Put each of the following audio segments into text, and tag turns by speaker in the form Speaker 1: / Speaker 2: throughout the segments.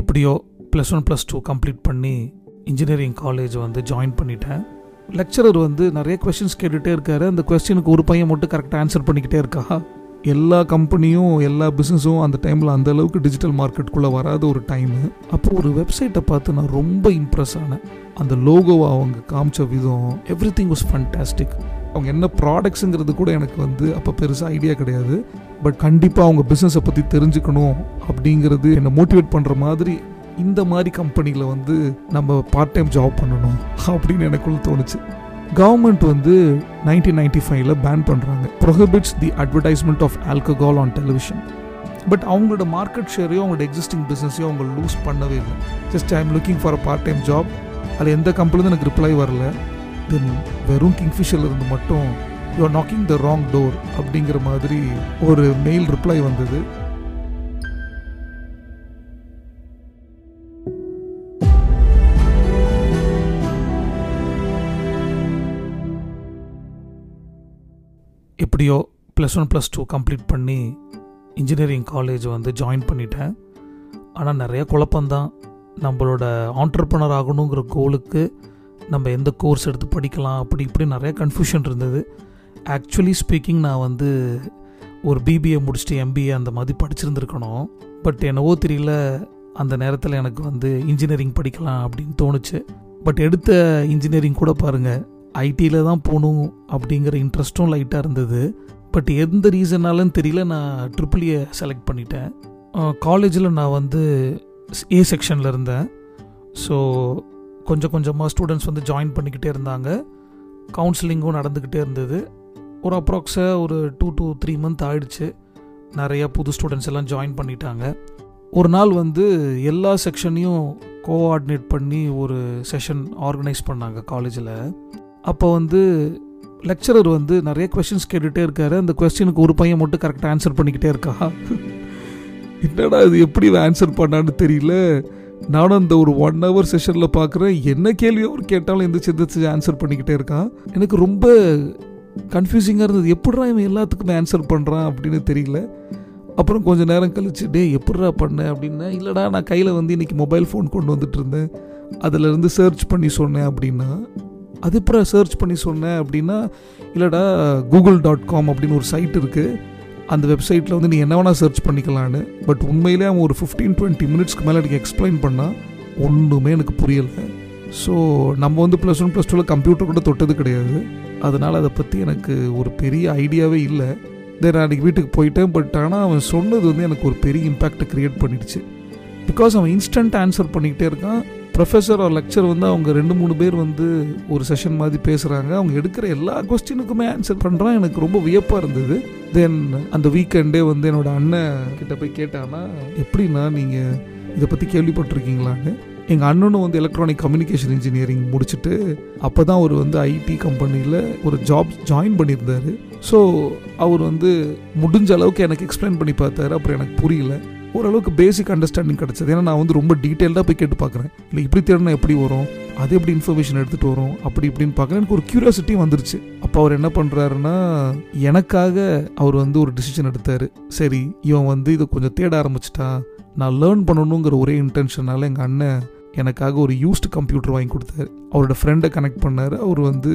Speaker 1: எப்படியோ plus one plus two complete பண்ணி engineering college வந்து ஜாயின் பண்ணிட்டேன். லெக்சரர் வந்து நிறைய கொஸ்டின்ஸ் கேட்டுகிட்டே இருக்காரு. அந்த கொஸ்டினுக்கு ஒரு பையன் மட்டும் கரெக்டாக ஆன்சர் பண்ணிக்கிட்டே இருக்கா? எல்லா கம்பெனியும் எல்லா பிஸ்னஸும் அந்த டைமில் அந்த அளவுக்கு டிஜிட்டல் மார்க்கெட்டுக்குள்ளே வராத ஒரு டைமு அப்போது ஒரு வெப்சைட்டை பார்த்து நான் ரொம்ப இம்ப்ரெஸ் ஆனேன். அந்த லோகோவை அவங்க காமிச்ச விதம் எவ்ரி திங் வாஸ் ஃபண்டாஸ்டிக் அவங்க என்ன ப்ராடக்ட்ஸுங்கிறது கூட எனக்கு வந்து அப்போ பெருசாக ஐடியா கிடையாது. பட் கண்டிப்பாக அவங்க பிஸ்னஸை பற்றி தெரிஞ்சுக்கணும் அப்படிங்கிறது என்னை மோட்டிவேட் பண்ணுற மாதிரி இந்த மாதிரி கம்பெனியில் வந்து நம்ம பார்ட் டைம் ஜாப் பண்ணணும் அப்படின்னு எனக்குள்ள தோணுச்சு. கவர்மெண்ட் வந்து நைன்டீன் நைன்டி ஃபைவ்ல பேன் பண்ணுறாங்க prohibits the advertisement of alcohol on television but அவங்களோட மார்க்கெட் ஷேரையும் அவங்களோட எக்ஸிஸ்டிங் பிஸ்னஸையும் அவங்க லூஸ் பண்ணவே இல்லை. Just I am looking for a part time job அது எந்த கம்பெனிலும் எனக்கு ரிப்ளை வரல. தென் வெறும் கிங்ஃபிஷரில் இருந்து மட்டும் you are knocking the wrong door அப்படிங்கிற மாதிரி ஒரு மெயில் ரிப்ளை வந்தது. எப்படியோ plus one plus two complete பண்ணி இன்ஜினியரிங் காலேஜ் வந்து ஜாயின் பண்ணிட்டேன். ஆனால் நிறைய குழப்பம்தான். நம்மளோட ஆண்டர்பனர் ஆகணுங்கிற கோலுக்கு நம்ம எந்த கோர்ஸ் எடுத்து படிக்கலாம் அப்படி இப்படி நிறைய கன்ஃபியூஷன் இருந்தது. ஆக்சுவலி ஸ்பீக்கிங் நான் வந்து ஒரு பிபிஏ முடிச்சுட்டு எம்பிஏ அந்த மாதிரி படிச்சிருந்துருக்கணும். பட் என்னவோ தெரியல அந்த நேரத்தில் எனக்கு வந்து இன்ஜினியரிங் படிக்கலாம் அப்படின்னு தோணுச்சு. பட் எடுத்த இன்ஜினியரிங் கூட பாருங்கள் ஐடியில் தான் போகணும் அப்படிங்கிற இன்ட்ரெஸ்ட்டும் லைட்டாக இருந்தது. பட் எந்த ரீசனாலும் தெரியல நான் ட்ரிபிள் செலக்ட் பண்ணிட்டேன். காலேஜில் நான் வந்து ஏ செக்ஷனில் இருந்தேன். ஸோ கொஞ்சம் கொஞ்சமாக ஸ்டூடெண்ட்ஸ் வந்து ஜாயின் பண்ணிக்கிட்டே இருந்தாங்க. கவுன்சிலிங்கும் நடந்துக்கிட்டே இருந்தது. ஒரு அப்ராக்ஸாக ஒரு டூ டூ த்ரீ மந்த் ஆயிடுச்சு. நிறையா புது ஸ்டூடெண்ட்ஸ் எல்லாம் ஜாயின் பண்ணிட்டாங்க. ஒரு நாள் வந்து எல்லா செக்ஷனையும் கோஆர்டினேட் பண்ணி ஒரு செஷன் ஆர்கனைஸ் பண்ணாங்க காலேஜில் அப்போ வந்து லெக்சரர் வந்து நிறைய கொஸ்டின்ஸ் கேட்டுகிட்டே இருக்காரு. அந்த கொஸ்டினுக்கு ஒரு பையன் மட்டும் கரெக்டாக ஆன்சர் பண்ணிக்கிட்டே இருக்கா? என்னடா இது எப்படி ஆன்சர் பண்ணான்னு தெரியல. நானும் அந்த ஒரு ஒன் ஹவர் செஷனில் பார்க்குறேன் என்ன கேள்வி அவர் கேட்டாலும் எந்த எந்திரிச்சு ஆன்சர் பண்ணிக்கிட்டே இருக்கான். எனக்கு ரொம்ப கன்ஃபியூசிங்காக இருந்தது. எப்படிடா இவன் எல்லாத்துக்குமே ஆன்சர் பண்ணுறான் அப்படின்னு தெரியல. அப்புறம் கொஞ்சம் நேரம் கழிச்சு டே எப்படிடா பண்ண? அப்படின்னா இல்லைடா நான் கையில் வந்து இன்றைக்கி மொபைல் ஃபோன் கொண்டு வந்துட்டு இருந்தேன். அதிலேருந்து சர்ச் பண்ணி சொன்னேன் அப்படின்னா அது அப்புறம் சர்ச் பண்ணி சொன்னேன்? அப்படின்னா இல்லைடா கூகுள் டாட் காம் அப்படின்னு ஒரு சைட் இருக்குது அந்த வெப்சைட்டில் வந்து நீ என்ன வேணால் சர்ச் பண்ணிக்கலான்னு பட் உண்மையிலே அவன் ஒரு ஃபிஃப்டீன் டுவெண்ட்டி மினிட்ஸ்க்கு மேலே எனக்கு எக்ஸ்பிளைன் பண்ணால் ஒன்றுமே எனக்கு புரியலை. ஸோ நம்ம வந்து ப்ளஸ் ஒன் ப்ளஸ் டூவில் கம்ப்யூட்டர் கூட தொட்டது கிடையாது. அதனால் அதை பற்றி எனக்கு ஒரு பெரிய ஐடியாவே இல்லை. தென் அன்றைக்கி வீட்டுக்கு போயிட்டேன் பட் ஆனால் அவன் சொன்னது வந்து எனக்கு ஒரு பெரிய இம்பேக்டை க்ரியேட் பண்ணிடுச்சு. பிகாஸ் அவன் இன்ஸ்டன்ட் ஆன்சர் பண்ணிக்கிட்டே இருக்கான் ப்ரொஃபஸர் ஆர் லெக்சர் வந்து அவங்க ரெண்டு மூணு பேர் வந்து ஒரு செஷன் மாதிரி பேசுகிறாங்க அவங்க எடுக்கிற எல்லா கொஸ்டினுக்குமே ஆன்சர் பண்ணுறான் எனக்கு ரொம்ப வியப்பாக இருந்தது. தென் அந்த வீக்கெண்டே வந்து என்னோட அண்ணன் கிட்ட போய் கேட்டானா எப்படின்னா நீங்கள் இதை பற்றி கேள்விப்பட்டிருக்கீங்களான்னு? எங்கள் அண்ணனும் வந்து எலக்ட்ரானிக் கம்யூனிகேஷன் இன்ஜினியரிங் முடிச்சுட்டு அப்போ தான் அவர் வந்து ஐடி கம்பெனியில் ஒரு ஜாப் ஜாயின் பண்ணியிருந்தார். ஸோ அவர் வந்து முடிஞ்ச அளவுக்கு எனக்கு எக்ஸ்பிளைன் பண்ணி பார்த்தாரு. அப்புறம் எனக்கு புரியல. ஓரளவுக்கு பேசிக் அண்டர்ஸ்டாண்டிங் கிடச்சது. ஏன்னா நான் வந்து ரொம்ப டீட்டெயில்டாக போய் கேட்டு பார்க்குறேன். இல்லை இப்படி தேடினா எப்படி வரும்? அது எப்படி இன்ஃபர்மேஷன் எடுத்துகிட்டு வரும்? அப்படி இப்படின்னு பார்க்குறேன். எனக்கு ஒரு க்யூரியாசிட்டி வந்துருச்சு. அப்போ அவர் என்ன பண்ணுறாருன்னா எனக்காக அவர் வந்து ஒரு டிசிஷன் எடுத்தார். சரி இவன் வந்து இதை கொஞ்சம் தேட ஆரம்பிச்சிட்டான். நான் லேர்ன் பண்ணணுங்கிற ஒரே இன்டென்ஷனால் எங்கள் அண்ணன் எனக்காக ஒரு யூஸ்டு கம்ப்யூட்டர் வாங்கி கொடுத்தாரு. அவரோட ஃப்ரெண்டை கனெக்ட் பண்ணார். அவர் வந்து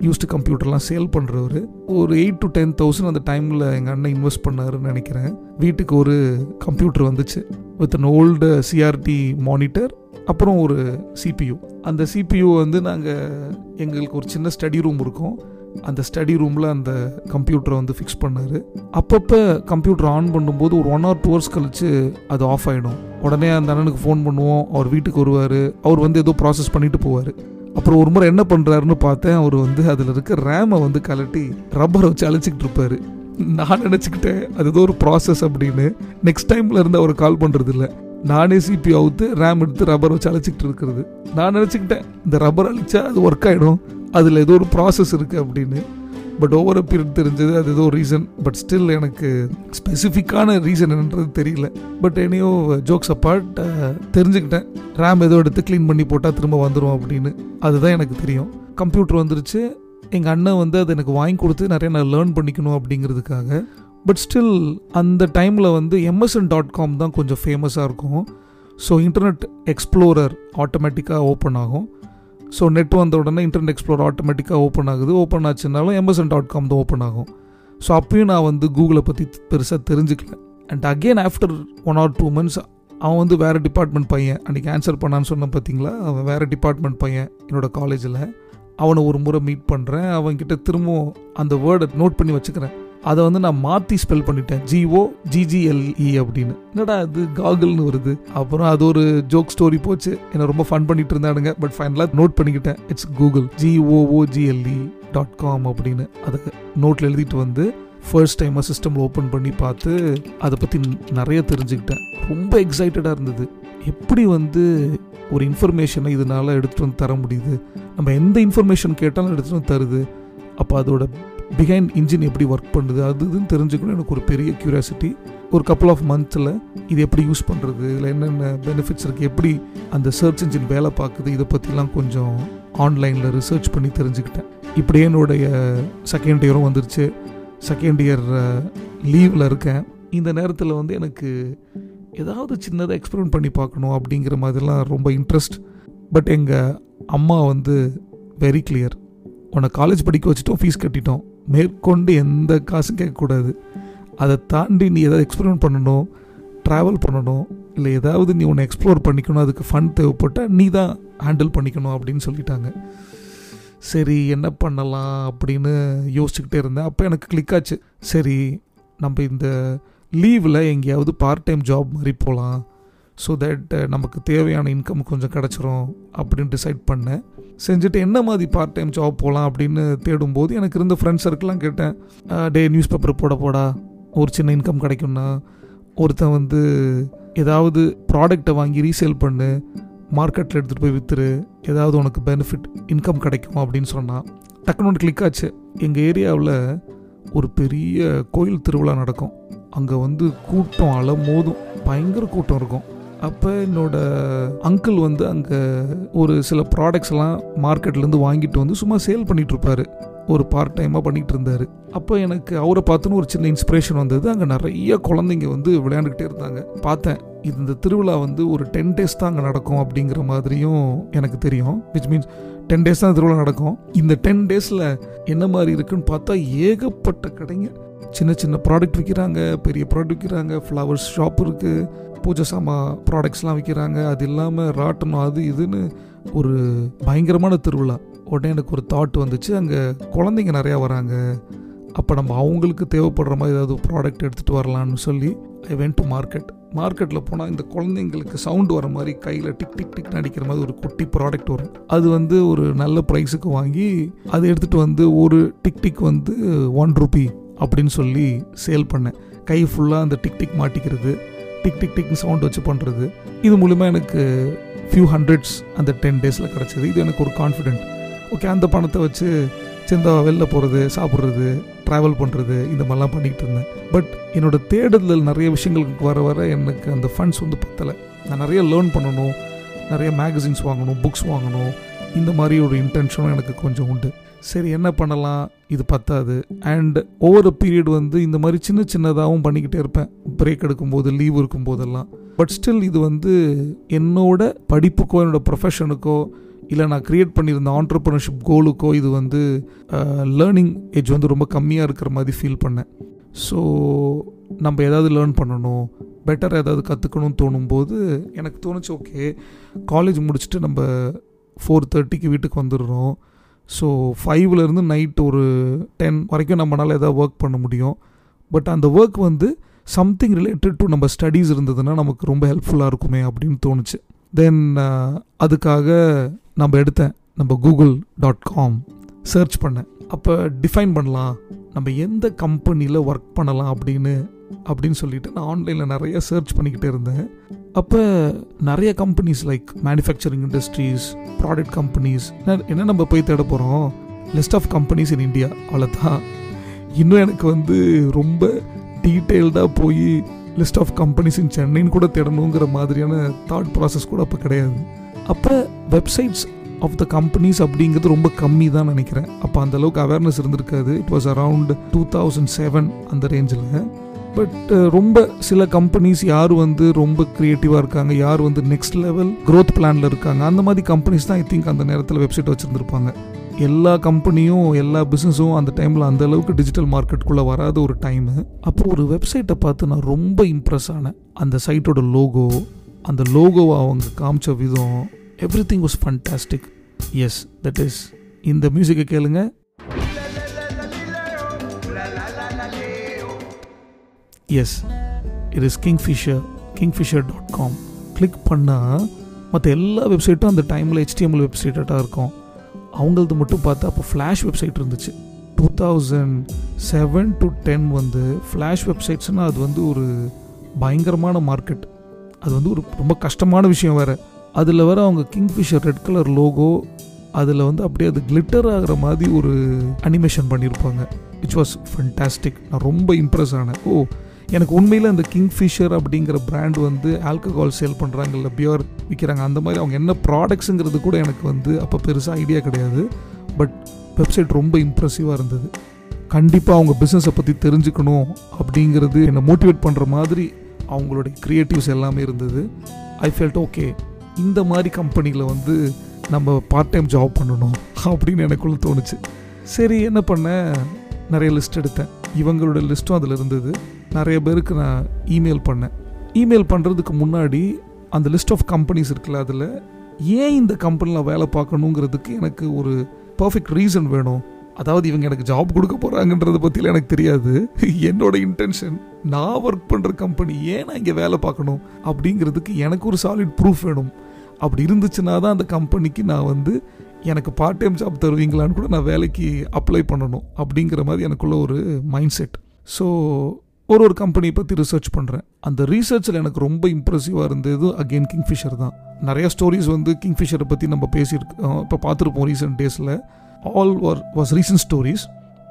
Speaker 1: யூஸ்டு கம்ப்யூட்டர்லாம் சேல் பண்ணுறவர் ஒரு எயிட் டு டென் தௌசண்ட் அந்த டைமில் எங்கள் அண்ணன் இன்வெஸ்ட் பண்ணாருன்னு நினைக்கிறேன். வீட்டுக்கு ஒரு கம்ப்யூட்டர் வந்துச்சு. With an old CRT monitor அப்புறம் ஒரு சிபியூ அந்த சிபியூ வந்து நாங்கள் எங்களுக்கு ஒரு சின்ன ஸ்டடி ரூம் இருக்கும். அந்த ஸ்டடி ரூமில் அந்த கம்ப்யூட்டரை வந்து ஃபிக்ஸ் பண்ணார். அப்பப்போ கம்ப்யூட்டர் ஆன் பண்ணும்போது ஒரு ஒன் ஆர் டூ ஹவர்ஸ் கழித்து அது ஆஃப் ஆகிடும் உடனே அந்த அண்ணனுக்கு ஃபோன் பண்ணுவோம் அவர் வீட்டுக்கு வருவார் அவர் வந்து ஏதோ ப்ராசஸ் பண்ணிட்டு போவார். அப்புறம் ஒரு முறை என்ன பண்ணுறாருன்னு பார்த்தேன் அவர் வந்து அதில் இருக்க ரேமை வந்து கலட்டி ரப்பரை வச்சு அழைச்சிக்கிட்டு இருப்பார். நான் நினச்சிக்கிட்டேன் அது ஏதோ ஒரு ப்ராசஸ் அப்படின்னு. நெக்ஸ்ட் டைமில் இருந்து அவர் கால் பண்ணுறது இல்லை நானே சிபி அவுத்து ரேம் எடுத்து ரப்பர் வச்சு அழைச்சிக்கிட்டு இருக்கிறது. நான் நினச்சிக்கிட்டேன் இந்த ரப்பர் அழிச்சா அது ஒர்க் ஆகிடும் அதில் ஏதோ ஒரு ப்ராசஸ் இருக்குது அப்படின்னு. பட் ஓவர் பீரியட் தெரிஞ்சது அது ஏதோ ரீசன் பட் ஸ்டில் எனக்கு ஸ்பெசிஃபிக்கான ரீசன் என்னன்றது தெரியல. பட் என்னையோ ஜோக்ஸ் அப்பார்ட் தெரிஞ்சுக்கிட்டேன். ரேம் ஏதோ எடுத்து க்ளீன் பண்ணி போட்டால் திரும்ப வந்துடும் அப்படின்னு. அதுதான் எனக்கு தெரியும். கம்ப்யூட்டர் வந்துருச்சு. எங்கள் அண்ணன் வந்து அதை எனக்கு வாங்கி கொடுத்து நிறைய நான் லேர்ன் பண்ணிக்கணும் அப்படிங்கிறதுக்காக. பட் ஸ்டில் அந்த டைமில் வந்து எம்எஸ்என் டாட் காம் தான் கொஞ்சம் ஃபேமஸாக இருக்கும். ஸோ இன்டர்நெட் எக்ஸ்ப்ளோரர் ஆட்டோமேட்டிக்காக ஓப்பன் ஆகும். ஸோ நெட் வந்த உடனே இன்டர்நெட் எக்ஸ்ப்ளோர் ஆட்டோமேட்டிக்காக ஓப்பன் ஆகுது. ஓப்பன் ஆச்சுனாலும் எம்எஸ்என் டாட் காம் தான் ஓப்பன் ஆகும். ஸோ அப்பயும் நான் வந்து கூகுளை பற்றி பெருசாக தெரிஞ்சுக்கல. And again after one or two months அவன் வந்து வேறு டிபார்ட்மெண்ட் பையன். அன்றைக்கி ஆன்சர் பண்ணான்னு சொன்ன பார்த்தீங்களா அவன் வேறு டிபார்ட்மெண்ட் பையன் என்னோடய காலேஜில் அவனை ஒரு முறை மீட் பண்ணுறேன் அவன்கிட்ட திரும்பவும் அந்த வேர்டை நோட் பண்ணி வச்சுக்கிறேன். அதை வந்து நான் மாற்றி ஸ்பெல் பண்ணிட்டேன். ஜிஓ ஜிஜிஎல்இ அப்படின்னு. என்னடா அது காகுல்னு வருது. அப்புறம் அது ஒரு ஜோக் ஸ்டோரி போச்சு. என்ன ரொம்ப ஃபன் பண்ணிட்டு இருந்தானுங்க. பட் ஃபைனலாக நோட் பண்ணிக்கிட்டேன். It's Google G O O G L E dot com அப்படின்னு. அதை நோட்டில் எழுதிட்டு வந்து ஃபர்ஸ்ட் டைமாக சிஸ்டம் ஓப்பன் பண்ணி பார்த்து அதை பற்றி நிறைய தெரிஞ்சுக்கிட்டேன். ரொம்ப எக்ஸைட்டடாக இருந்தது. எப்படி வந்து ஒரு இன்ஃபர்மேஷனை இதனால் எடுத்துகிட்டு வந்து தர முடியுது? நம்ம எந்த இன்ஃபர்மேஷன் கேட்டாலும் எடுத்துகிட்டு வந்து தருது? அப்போ அதோட பிஹைண்ட் இன்ஜின் எப்படி ஒர்க் பண்ணுது அது இதுன்னு தெரிஞ்சுக்கணும். எனக்கு ஒரு பெரிய க்யூரியாசிட்டி ஒரு கப்புள் ஆஃப் மந்த்ஸில் இது எப்படி யூஸ் பண்ணுறது இதில் என்னென்ன பெனிஃபிட்ஸ் இருக்குது எப்படி அந்த சர்ச் இன்ஜின் வேலை பார்க்குது இதை பற்றிலாம் கொஞ்சம் ஆன்லைனில் ரிசர்ச் பண்ணி தெரிஞ்சுக்கிட்டேன். இப்படியே என்னுடைய செகண்ட் இயரும் வந்துருச்சு. செகண்ட் இயர் லீவில் இருக்கேன். இந்த நேரத்தில் வந்து எனக்கு ஏதாவது சின்னதாக எக்ஸ்பெரிமெண்ட் பண்ணி பார்க்கணும் அப்படிங்கிற மாதிரிலாம் ரொம்ப இன்ட்ரெஸ்ட் பட் எங்கள் அம்மா வந்து வெரி கிளியர் உன்னை காலேஜ் படிக்க வச்சுட்டோம் ஃபீஸ் கட்டிட்டோம். மேற்கொண்டு எந்த காசும் கேட்கக்கூடாது. அதை தாண்டி நீ ஏதாவது எக்ஸ்பெரிமெண்ட் பண்ணணும் ட்ராவல் பண்ணணும் இல்லை ஏதாவது நீ உன்னை எக்ஸ்ப்ளோர் பண்ணிக்கணும் அதுக்கு ஃபண்ட் தேவைப்பட்டால் நீ தான் ஹேண்டில் பண்ணிக்கணும் அப்படின்னு சொல்லிட்டாங்க. சரி என்ன பண்ணலாம் அப்படின்னு யோசிச்சுக்கிட்டே இருந்தேன். அப்போ எனக்கு கிளிக் ஆச்சு. சரி நம்ம இந்த லீவில் எங்கேயாவது பார்ட் டைம் ஜாப் மாதிரி போகலாம் ஸோ தட் நமக்கு தேவையான இன்கம் கொஞ்சம் கிடச்சிரும் அப்படின்னு டிசைட் பண்ணேன். செஞ்சுட்டு என்ன மாதிரி பார்ட் டைம் ஜாப் போகலாம் அப்படின்னு தேடும்போது எனக்கு இருந்த ஃப்ரெண்ட்ஸ் சர்க்கிள்லாம் கேட்டேன். டே நியூஸ் பேப்பர் போட போடா. ஒரு சின்ன இன்கம் கிடைக்கும்னா ஒருத்தன் வந்து ஏதாவது ப்ராடக்டை வாங்கி ரீசேல் பண்ணு. மார்க்கெட்டில் எடுத்துகிட்டு போய் விற்றுரு ஏதாவது உனக்கு பெனிஃபிட் இன்கம் கிடைக்கும்? அப்படின்னு சொன்னான். டக்குனு ஒன்று கிளிக் ஆச்சு. எங்கள் ஏரியாவில் ஒரு பெரிய கோயில் திருவிழா நடக்கும். அங்கே வந்து கூட்டம் அலை மோதும் பயங்கர கூட்டம் இருக்கும். அப்போ என்னோட அங்கிள் வந்து அங்கே ஒரு சில ப்ராடக்ட்ஸ் எல்லாம் மார்க்கெட்லேருந்து வாங்கிட்டு வந்து சும்மா சேல் பண்ணிட்டு இருப்பாரு. ஒரு பார்ட் டைமாக பண்ணிகிட்டு இருந்தார். அப்போ எனக்கு அவரை பார்த்துன்னு ஒரு சின்ன இன்ஸ்பிரேஷன் வந்தது. அங்கே நிறைய குழந்தைங்க வந்து விளையாண்டுக்கிட்டே இருந்தாங்க. பார்த்தேன். இது இந்த திருவிழா வந்து ஒரு டென் டேஸ் தான் அங்கே நடக்கும் அப்படிங்கிற மாதிரியும் எனக்கு தெரியும். விச் மீன்ஸ் டென் டேஸ் தான் திருவிழா நடக்கும். இந்த டென் டேஸில் என்ன மாதிரி இருக்குன்னு பார்த்தா ஏகப்பட்ட கடைங்க. சின்ன சின்ன ப்ராடக்ட் விற்கிறாங்க பெரிய ப்ராடக்ட் விற்கிறாங்க ஃப்ளவர்ஸ் ஷாப் இருக்குது பூஜை சாமா ப்ராடக்ட்ஸ்லாம் விற்கிறாங்க அது இல்லாமல் ராட்டணும் அது இதுன்னு ஒரு பயங்கரமான திருவிழா. உடனே எனக்கு ஒரு தாட் வந்துச்சு. அங்கே குழந்தைங்க நிறையா வராங்க. அப்போ நம்ம அவங்களுக்கு தேவைப்படுற மாதிரி ஏதாவது ப்ராடக்ட் எடுத்துகிட்டு வரலான்னு சொல்லி ஐ வென்ட் டு மார்க்கெட் மார்க்கெட்டில் போனால் இந்த குழந்தைங்களுக்கு சவுண்டு வர மாதிரி கையில் டிக் டிக் டிக் அடிக்கிற மாதிரி ஒரு குட்டி ப்ராடக்ட் வரும். அது வந்து ஒரு நல்ல ப்ரைஸுக்கு வாங்கி அதை எடுத்துகிட்டு வந்து ஒரு டிக் டிக் வந்து ஒன் ருபி அப்படின்னு சொல்லி சேல் பண்ணேன். கை ஃபுல்லாக அந்த டிக் டிக் மாட்டிக்கிறது. டிக் டிக் டிக் சவுண்ட் வச்சு பண்ணுறது இது மூலிமா எனக்கு ஃபியூ ஹண்ட்ரட்ஸ் அந்த டென் டேஸில் கிடச்சிது. இது எனக்கு ஒரு கான்ஃபிடென்ட் ஓகே அந்த பணத்தை வச்சு சிந்தா வெளில போகிறது சாப்பிட்றது ட்ராவல் பண்ணுறது இந்த மாதிரிலாம் பண்ணிக்கிட்டு இருந்தேன். பட் என்னோடய தேடுதல் நிறைய விஷயங்களுக்கு வர வர எனக்கு அந்த ஃபண்ட்ஸ் வந்து பத்தலை. நான் நிறைய லேர்ன் பண்ணணும் நிறைய மேகசின்ஸ் வாங்கணும் புக்ஸ் வாங்கணும். இந்த மாதிரி ஒரு இன்டென்ஷனும் எனக்கு கொஞ்சம் உண்டு. சரி என்ன பண்ணலாம்? இது பத்தாது. அண்ட் ஒவ்வொரு பீரியட் வந்து இந்த மாதிரி சின்ன சின்னதாகவும் பண்ணிக்கிட்டே இருப்பேன். பிரேக் எடுக்கும்போது லீவ் இருக்கும் போதெல்லாம் பட் ஸ்டில் இது வந்து என்னோட படிப்புக்கோ என்னோட ப்ரொஃபஷனுக்கோ இல்லை நான் க்ரியேட் பண்ணியிருந்த ஆண்டர்ப்ரனர்ஷிப் கோலுக்கோ இது வந்து லேர்னிங் ஏஜ் வந்து ரொம்ப கம்மியாக இருக்கிற மாதிரி ஃபீல் பண்ணேன். ஸோ நம்ம ஏதாவது லேர்ன் பண்ணணும் பெட்டர் ஏதாவது கற்றுக்கணும்னு தோணும்போது எனக்கு தோணுச்சு ஓகே காலேஜ் முடிச்சுட்டு நம்ம ஃபோர் தேர்ட்டிக்கு வீட்டுக்கு வந்துடுறோம். ஸோ ஃபைவ்லேருந்து நைட் ஒரு டென் வரைக்கும் நம்மளால் எதாவது ஒர்க் பண்ண முடியும். பட் அந்த ஒர்க் வந்து சம்திங் ரிலேட்டட் டு நம்ம ஸ்டடீஸ் இருந்ததுன்னா நமக்கு ரொம்ப ஹெல்ப்ஃபுல்லாக இருக்குமே அப்படின்னு தோணுச்சு. தென் அதுக்காக நம்ம எடுத்தேன். நம்ம கூகுள் டாட் காம் சர்ச் பண்ணேன். அப்போ டிஃபைன் பண்ணலாம். நம்ம எந்த கம்பெனியில் ஒர்க் பண்ணலாம் அப்படின்னு அப்படின்னு சொல்லிட்டு நான் ஆன்லைனில் நிறைய சர்ச் பண்ணிக்கிட்டே இருந்தேன். அப்போ நிறைய companies like manufacturing industries product companies என்ன நம்ம போய் தேட போகிறோம் list of companies in India அவ்வளோதான் இன்னும் எனக்கு வந்து ரொம்ப டீட்டெயில்டாக போய் லிஸ்ட் ஆஃப் கம்பெனிஸ் இன் சென்னைன்னு கூட தேடணுங்கிற மாதிரியான தாட் ப்ராசஸ் கூட அப்போ கிடையாது. அப்போ வெப்சைட்ஸ் ஆஃப் த கம்பெனிஸ் அப்படிங்கிறது ரொம்ப கம்மி தான் நினைக்கிறேன். அப்போ அந்த அளவுக்கு அவேர்னஸ் இருந்திருக்காது. It was around two thousand seven அந்த ரேஞ்சில் பட் uh, ரொம்ப சில கம்பெனிஸ் யார் வந்து ரொம்ப க்ரியேட்டிவாக இருக்காங்க யார் வந்து நெக்ஸ்ட் லெவல் க்ரோத் பிளானில் இருக்காங்க அந்த மாதிரி கம்பெனிஸ் தான் ஐ திங்க் அந்த நேரத்தில் வெப்சைட் வச்சுருந்துருப்பாங்க. எல்லா கம்பெனியும் எல்லா பிஸ்னஸும் அந்த டைமில் அந்த அளவுக்கு டிஜிட்டல் மார்க்கெட்டுக்குள்ளே வராத ஒரு டைமு அப்போ ஒரு வெப்சைட்டை பார்த்து நான் ரொம்ப இம்ப்ரெஸ் ஆனேன். அந்த சைட்டோட லோகோ அந்த லோகோவை அவங்க காமிச்ச விதம் everything was fantastic yes that is இந்த மியூசிக்கை கேளுங்க. Yes it is Kingfisher Kingfisher dot com click பண்ணால் மற்ற எல்லா வெப்சைட்டும் அந்த டைமில் ஹெச்டிஎம்எல் வெப்சைட்டாக இருக்கும். அவங்களது மட்டும் பார்த்தா அப்போ ஃப்ளாஷ் வெப்சைட் இருந்துச்சு. Two thousand seven to ten வந்து ஃப்ளாஷ் வெப்சைட்ஸ்னால் அது வந்து ஒரு பயங்கரமான மார்க்கெட் அது வந்து ஒரு ரொம்ப கஷ்டமான விஷயம் வேறு. அதில் வர அவங்க கிங்ஃபிஷர் ரெட் கலர் லோகோ அதில் வந்து அப்படியே அது கிளிட்டர் ஆகிற மாதிரி ஒரு அனிமேஷன் பண்ணியிருப்பாங்க விச் வாஸ் ஃபண்டாஸ்டிக் நான் ரொம்ப இம்ப்ரெஸ் ஆனேன். ஓ எனக்கு உண்மையில் அந்த கிங்ஃபிஷர் அப்படிங்கிற பிராண்ட் வந்து ஆல்கஹால் சேல் பண்ணுறாங்கல்ல பியர் விற்கிறாங்க அந்த மாதிரி அவங்க என்ன ப்ராடக்ட்ஸுங்கிறது கூட எனக்கு வந்து அப்போ பெருசாக ஐடியா கிடையாது. பட் வெப்சைட் ரொம்ப இம்ப்ரெசிவாக இருந்தது. கண்டிப்பாக அவங்க பிஸ்னஸை பற்றி தெரிஞ்சுக்கணும் அப்படிங்கிறது என்னை மோட்டிவேட் பண்ணுற மாதிரி அவங்களுடைய க்ரியேட்டிவ்ஸ் எல்லாமே இருந்தது. ஐ ஃபெல்ட் ஓகே இந்த மாதிரி கம்பெனியில் வந்து நம்ம பார்ட் டைம் ஜாப் பண்ணணும் அப்படின்னு எனக்குள்ள தோணுச்சு. சரி என்ன பண்ணேன்? நிறைய லிஸ்ட் எடுத்தேன். இவங்களோட லிஸ்ட்டும் அதில் இருந்தது. நிறைய பேருக்கு நான் இமெயில் பண்ணேன். இமெயில் பண்ணுறதுக்கு முன்னாடி அந்த லிஸ்ட் ஆஃப் கம்பெனிஸ் இருக்குல்ல அதில் ஏன் இந்த கம்பெனியில் வேலை பார்க்கணுங்கிறதுக்கு எனக்கு ஒரு பர்ஃபெக்ட் ரீசன் வேணும். அதாவது இவங்க எனக்கு ஜாப் கொடுக்க போகிறாங்கன்றத பற்றிலாம் எனக்கு தெரியாது. என்னோட இன்டென்ஷன் நான் ஒர்க் பண்ணுற கம்பெனி ஏன் நான் இங்கே வேலை பார்க்கணும்? அப்படிங்கிறதுக்கு எனக்கு ஒரு சாலிட் ப்ரூஃப் வேணும். அப்படி இருந்துச்சுன்னா தான் அந்த கம்பெனிக்கு நான் வந்து எனக்கு பார்ட் டைம் ஜாப் தருவீங்களான்னு கூட நான் வேலைக்கு அப்ளை பண்ணணும் அப்படிங்கிற மாதிரி எனக்குள்ள ஒரு மைண்ட் செட் ஸோ ஒரு ஒரு கம்பெனியை பற்றி ரிசர்ச் பண்ணுறேன் அந்த ரீசர்ச்சில் எனக்கு ரொம்ப இம்ப்ரெசிவாக இருந்தது அகெயின் கிங்ஃபிஷர் தான். நிறைய ஸ்டோரிஸ் வந்து கிங்ஃபிஷரை பற்றி நம்ம பேசியிருக்கோம் இப்போ பார்த்துருப்போம் ரீசெண்ட் டேஸில் all were was recent stories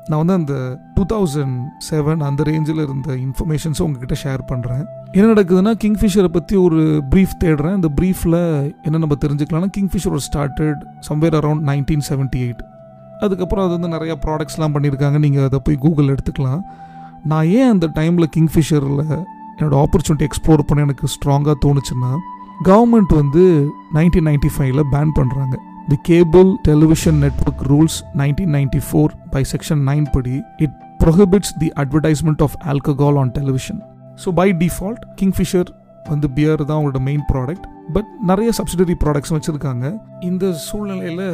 Speaker 1: நான் வந்து அந்த டூ தௌசண்ட் செவன் அந்த ரேஞ்சில் இருந்த இன்ஃபர்மேஷன்ஸை உங்ககிட்ட ஷேர் பண்ணுறேன் என்ன நடக்குதுன்னா கிங்ஃபிஷரை பற்றி ஒரு ப்ரீஃப் தேடுறேன். அந்த ப்ரீஃபில் என்ன நம்ம தெரிஞ்சுக்கலாம்னா கிங்ஃபிஷர் ஒரு started somewhere around nineteen seventy eight அதுக்கப்புறம் அது வந்து நிறையா ப்ராடக்ட்ஸ்லாம் பண்ணியிருக்காங்க. நீங்கள் அதை போய் கூகுள் எடுத்துக்கலாம். நான் ஏன் அந்த டைமில் கிங்ஃபிஷரில் என்னோடய ஆப்பர்ச்சுனிட்டி எக்ஸ்ப்ளோர் பண்ண எனக்கு ஸ்ட்ராங்காக தோணுச்சுன்னா கவர்மெண்ட் வந்து நைன்டீன் நைன்டி ஃபைவ்ல பேன் பண்ணுறாங்க the cable television network rules nineteen ninety four by section nine படி it prohibits the advertisement of alcohol on television so by default Kingfisher வந்து பியர் தான் அவங்களோட மெயின் ப்ராடக்ட் பட் நிறைய subsidiary ப்ராடக்ட்ஸும் வச்சுருக்காங்க. இந்த சூழ்நிலையில்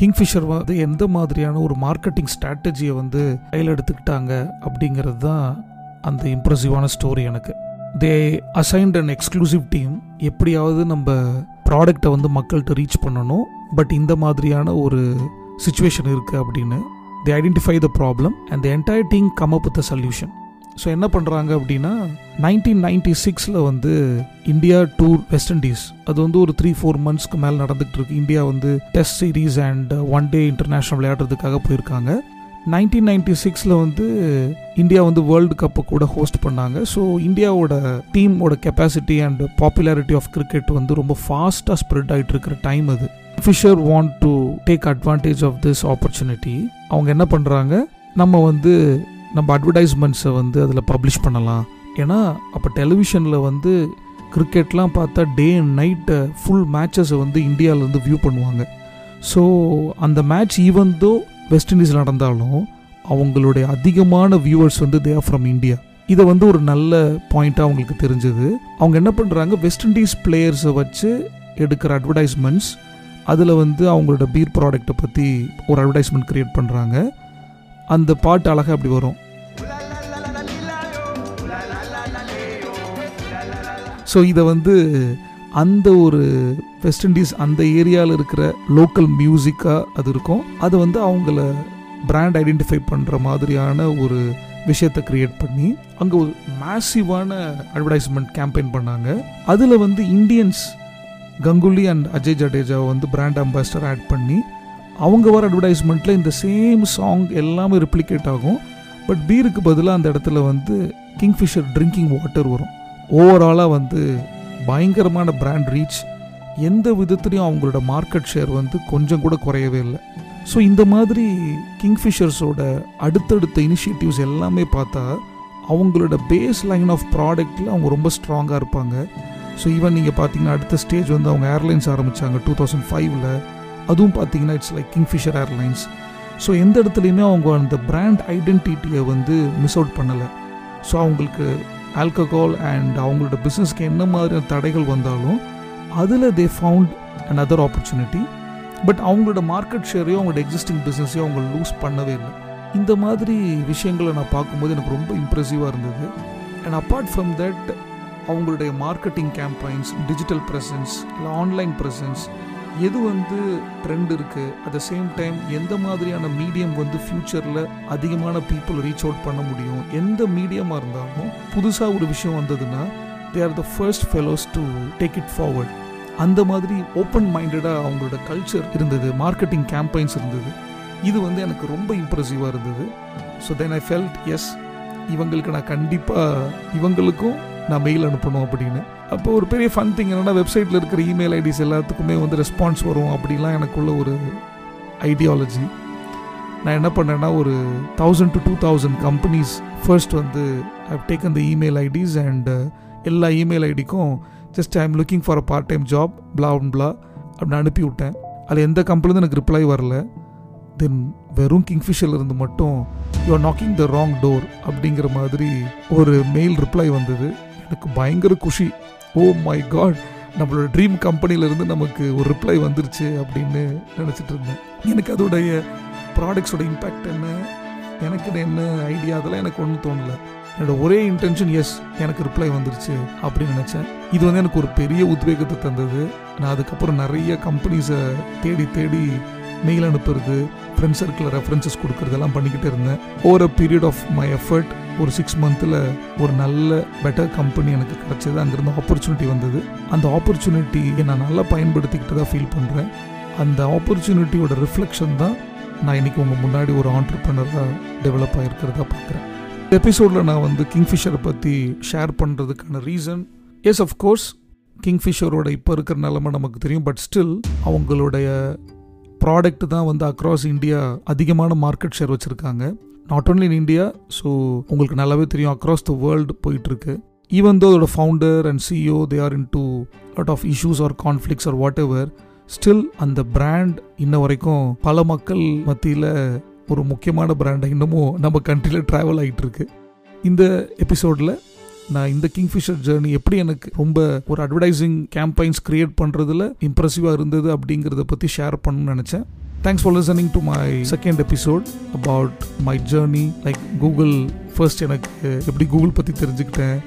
Speaker 1: கிங்ஃபிஷர் வந்து எந்த மாதிரியான ஒரு மார்க்கெட்டிங் ஸ்ட்ராட்டஜியை வந்து கையில் எடுத்துக்கிட்டாங்க அப்படிங்கிறது தான் அந்த இம்ப்ரெசிவான ஸ்டோரி எனக்கு. They assigned and exclusive team எப்படியாவது நம்ம ப்ராடக்டை வந்து மக்கள்கிட்ட ரீச் பண்ணணும். பட் இந்த மாதிரியான ஒரு சுச்சுவேஷன் இருக்குது அப்படின்னு. They identify the problem and the entire team come up with solution so என்ன பண்ணுறாங்க அப்படின்னா நைன்டீன் நைன்டி சிக்ஸில் வந்து இந்தியா டூர் வெஸ்ட் இண்டீஸ் அது வந்து ஒரு த்ரீ ஃபோர் மந்த்ஸ்க்கு மேலே நடந்துகிட்டு இருக்கு இந்தியா வந்து test series and one day international விளையாடுறதுக்காக போயிருக்காங்க. நைன்டீன் நைன்டி சிக்ஸில் வந்து இந்தியா வந்து வேர்ல்டு கப்பை கூட ஹோஸ்ட் பண்ணாங்க. ஸோ இந்தியாவோட டீமோட capacity and popularity of cricket வந்து ரொம்ப ஃபாஸ்ட்டாக ஸ்ப்ரெட் ஆகிட்டு இருக்கிற டைம் அது. Fisher want to take advantage of this opportunity அவங்க என்ன பண்ணுறாங்க நம்ம வந்து நம்ம அட்வர்டைஸ்மெண்ட்ஸை வந்து அதில் பப்ளிஷ் பண்ணலாம். ஏன்னா அப்போ டெலிவிஷனில் வந்து கிரிக்கெட்லாம் பார்த்தா டே அண்ட் நைட்டு ஃபுல் மேட்சஸை வந்து இந்தியாவிலேருந்து வியூ பண்ணுவாங்க. ஸோ அந்த match even though West Indies நடந்தாலும் அவங்களுடைய அதிகமான வியூவர்ஸ் வந்து தேர் ஃப்ரம் இந்தியா இதை வந்து ஒரு நல்ல பாயிண்ட்டாக அவங்களுக்கு தெரிஞ்சது. அவங்க என்ன பண்ணுறாங்க வெஸ்ட் இண்டீஸ் பிளேயர்ஸை வச்சு எடுக்கிற அட்வர்டைஸ்மெண்ட்ஸ் அதில் வந்து அவங்களோட பீர் ப்ராடக்ட்டை பற்றி ஒரு அட்வர்டைஸ்மெண்ட் க்ரியேட் பண்ணுறாங்க அந்த பாட்டு அழகாக அப்படி வரும். ஸோ இதை வந்து அந்த ஒரு வெஸ்ட் இண்டீஸ் அந்த ஏரியாவில் இருக்கிற லோக்கல் மியூசிக்காக அது இருக்கும். அது வந்து அவங்கள பிராண்ட் ஐடென்டிஃபை பண்ணுற மாதிரியான ஒரு விஷயத்தை க்ரியேட் பண்ணி அங்கே ஒரு மேசிவான அட்வர்டைஸ்மெண்ட் கேம்பெயின் பண்ணாங்க. அதில் வந்து இந்தியன்ஸ் கங்குலி அண்ட் அஜய் ஜடேஜாவை வந்து பிராண்ட் அம்பாசிடர் ஆட் பண்ணி அவங்க வர அட்வர்டைஸ்மெண்ட்டில் இந்த சேம் சாங் எல்லாமே ரிப்ளிகேட் ஆகும். பட் பீருக்கு பதிலாக அந்த இடத்துல வந்து கிங்ஃபிஷர் ட்ரிங்கிங் வாட்டர் வரும். ஓவராலாக வந்து பயங்கரமான பிராண்ட் ரீச் எந்த விதத்துலையும் அவங்களோட மார்க்கெட் ஷேர் வந்து கொஞ்சம் கூட குறையவே இல்லை. ஸோ இந்த மாதிரி கிங்ஃபிஷர்ஸோட அடுத்தடுத்த இனிஷியேட்டிவ்ஸ் எல்லாமே பார்த்தா அவங்களோட பேஸ் லைன் ஆஃப் ப்ராடக்ட்டில் அவங்க ரொம்ப ஸ்ட்ராங்காக இருப்பாங்க. ஸோ ஈவன் நீங்கள் பார்த்தீங்கன்னா அடுத்த ஸ்டேஜ் வந்து அவங்க ஏர்லைன்ஸ் ஆரம்பித்தாங்க டூ தௌசண்ட் ஃபைவ்ல அதுவும் பார்த்தீங்கன்னா it's like Kingfisher Airlines so எந்த இடத்துலையுமே அவங்க அந்த பிராண்ட் ஐடென்டிட்டியை வந்து மிஸ் அவுட் பண்ணலை. ஸோ அவங்களுக்கு ஆல்கஹால் அண்ட் அவங்களோட பிஸ்னஸ்க்கு என்ன மாதிரியான தடைகள் வந்தாலும் அதில் they found and other opportunity but அவங்களோட மார்க்கெட் ஷேரையும் அவங்களோட எக்ஸிஸ்டிங் பிஸ்னஸையும் அவங்க லூஸ் பண்ணவே இல்லை. இந்த மாதிரி விஷயங்களை நான் பார்க்கும்போது எனக்கு ரொம்ப இம்ப்ரெசிவாக இருந்தது. அண்ட் அப்பார்ட் ஃப்ரம் தட் அவங்களுடைய மார்க்கெட்டிங் கேம்பைன்ஸ் டிஜிட்டல் ப்ரெசன்ஸ் இல்லை ஆன்லைன் ப்ரெசன்ஸ் எது வந்து ட்ரெண்ட் இருக்குது அட் த சேம் டைம் எந்த மாதிரியான மீடியம் வந்து ஃப்யூச்சரில் அதிகமான பீப்புள் ரீச் அவுட் பண்ண முடியும்? எந்த மீடியமாக இருந்தாலும் புதுசாக ஒரு விஷயம் வந்ததுன்னா they are the first fellows to take it forward அந்த மாதிரி ஓப்பன் மைண்டடாக அவங்களோட கல்ச்சர் இருந்தது மார்க்கெட்டிங் கேம்பைன்ஸ் இருந்தது. இது வந்து எனக்கு ரொம்ப இம்ப்ரெசிவாக இருந்தது. So then I felt yes இவங்களுக்கு நான் கண்டிப்பாக இவங்களுக்கும் நான் மெயில் அனுப்பணும் அப்படின்னு. அப்போ ஒரு பெரிய ஃபன் திங் என்னென்னா வெப்சைட்டில் இருக்கிற இமெயில் ஐடிஸ் எல்லாத்துக்குமே வந்து ரெஸ்பான்ஸ் வரும் அப்படிலாம் எனக்குள்ள ஒரு ஐடியாலஜி நான் என்ன பண்ணேன்னா ஒரு thousand to two thousand companies first வந்து I taken the email IDs and எல்லா email ஐடிக்கும் just I am looking for a part time job blah blah அப்படின்னு அனுப்பி விட்டேன். அதில் எந்த கம்பெனிலும் எனக்கு ரிப்ளை வரல. தென் வெறும் கிங்ஃபிஷரில் இருந்து மட்டும் you are knocking the wrong door அப்படிங்கிற மாதிரி ஒரு மெயில் ரிப்ளை வந்தது. எனக்கு பயங்கர குஷி. ஓ மை காட் நம்மளோட ட்ரீம் கம்பெனியிலேருந்து நமக்கு ஒரு ரிப்ளை வந்துருச்சு அப்படின்னு நினச்சிட்டு இருந்தேன். எனக்கு அதோடைய ப்ராடக்ட்ஸோட இம்பேக்ட் என்ன? எனக்கு என்ன ஐடியா அதெல்லாம் எனக்கு ஒன்றும் தோணலை. என்னோட ஒரே இன்டென்ஷன் எஸ் எனக்கு ரிப்ளை வந்துருச்சு அப்படின்னு நினச்சேன். இது வந்து எனக்கு ஒரு பெரிய உத்வேகத்தை தந்தது. நான் அதுக்கப்புறம் நிறைய கம்பெனிஸை தேடி தேடி மெயில் அனுப்புறது ஃப்ரெண்ட் சர்க்கிளில் ரெஃபரன்சஸ் கொடுக்குறதெல்லாம் பண்ணிக்கிட்டே இருந்தேன். Over a period of my effort ஒரு சிக்ஸ் மந்தில் ஒரு நல்ல பெட்டர் கம்பெனி எனக்கு கிடச்சது. அங்கேருந்து ஆப்பர்ச்சுனிட்டி வந்தது. அந்த ஆப்பர்ச்சுனிட்டியை நான் நல்லா பயன்படுத்திக்கிட்டு தான் ஃபீல் பண்ணுறேன் அந்த ஆப்பர்ச்சுனிட்டியோட ரிஃப்ளெக்ஷன் தான் நான் இன்றைக்கி உங்கள் முன்னாடி ஒரு ஆண்டர்பிரினராக டெவலப் ஆகிருக்கிறதா பார்க்குறேன். எபிசோடில் நான் வந்து கிங்ஃபிஷரை பற்றி ஷேர் பண்ணுறதுக்கான ரீசன் எஸ் அஃப்கோர்ஸ் கிங்ஃபிஷரோட இப்போ இருக்கிற நிலமை நமக்கு தெரியும். பட் ஸ்டில் அவங்களுடைய ப்ராடக்ட் தான் வந்து அக்ராஸ் இந்தியா அதிகமான மார்க்கெட் ஷேர் வச்சுருக்காங்க. Not only in India so உங்களுக்கு நல்லாவே தெரியும் அக்ராஸ் த வேர்ல்டு போயிட்டுருக்கு. ஈவன் தோ அதோட founder and CEO they are in too lot of issues or conflicts or whatever still அந்த பிராண்ட் இன்ன வரைக்கும் பல மக்கள் மத்தியில் ஒரு முக்கியமான பிராண்டை இன்னமும் நம்ம கண்ட்ரியில் ட்ராவல் ஆகிட்டு இருக்கு இந்த எபிசோடில் நான் இந்த கிங்ஃபிஷர் ஜேர்னி எப்படி எனக்கு ரொம்ப ஒரு அட்வர்டைசிங் கேம்பைன்ஸ் கிரியேட் பண்ணுறதுல இம்ப்ரெசிவாக இருந்தது அப்படிங்கிறத பற்றி ஷேர் பண்ணணும்னு நினச்சேன். Thanks for listening to my second episode about my journey like Google first எனக்கு எப்படி கூகுள் பற்றி தெரிஞ்சுக்கிட்டேன்.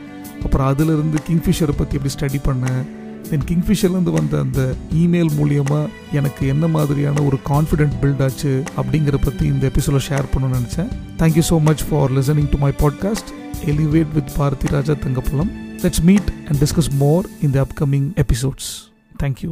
Speaker 1: அப்புறம் அதிலிருந்து கிங்ஃபிஷரை பற்றி எப்படி ஸ்டடி பண்ணேன். தென் கிங்ஃபிஷர்லேருந்து வந்த அந்த இமெயில் மூலியமாக எனக்கு என்ன மாதிரியான ஒரு கான்ஃபிடென்ட் பில்ட் ஆச்சு அப்படிங்கிற பற்றி இந்த எபிசோட ஷேர் பண்ணணும்னு நினச்சேன். Thank you so much for listening to my podcast elevate with Bharathi Raja Thangappalam let's meet and discuss more in the upcoming episodes thank you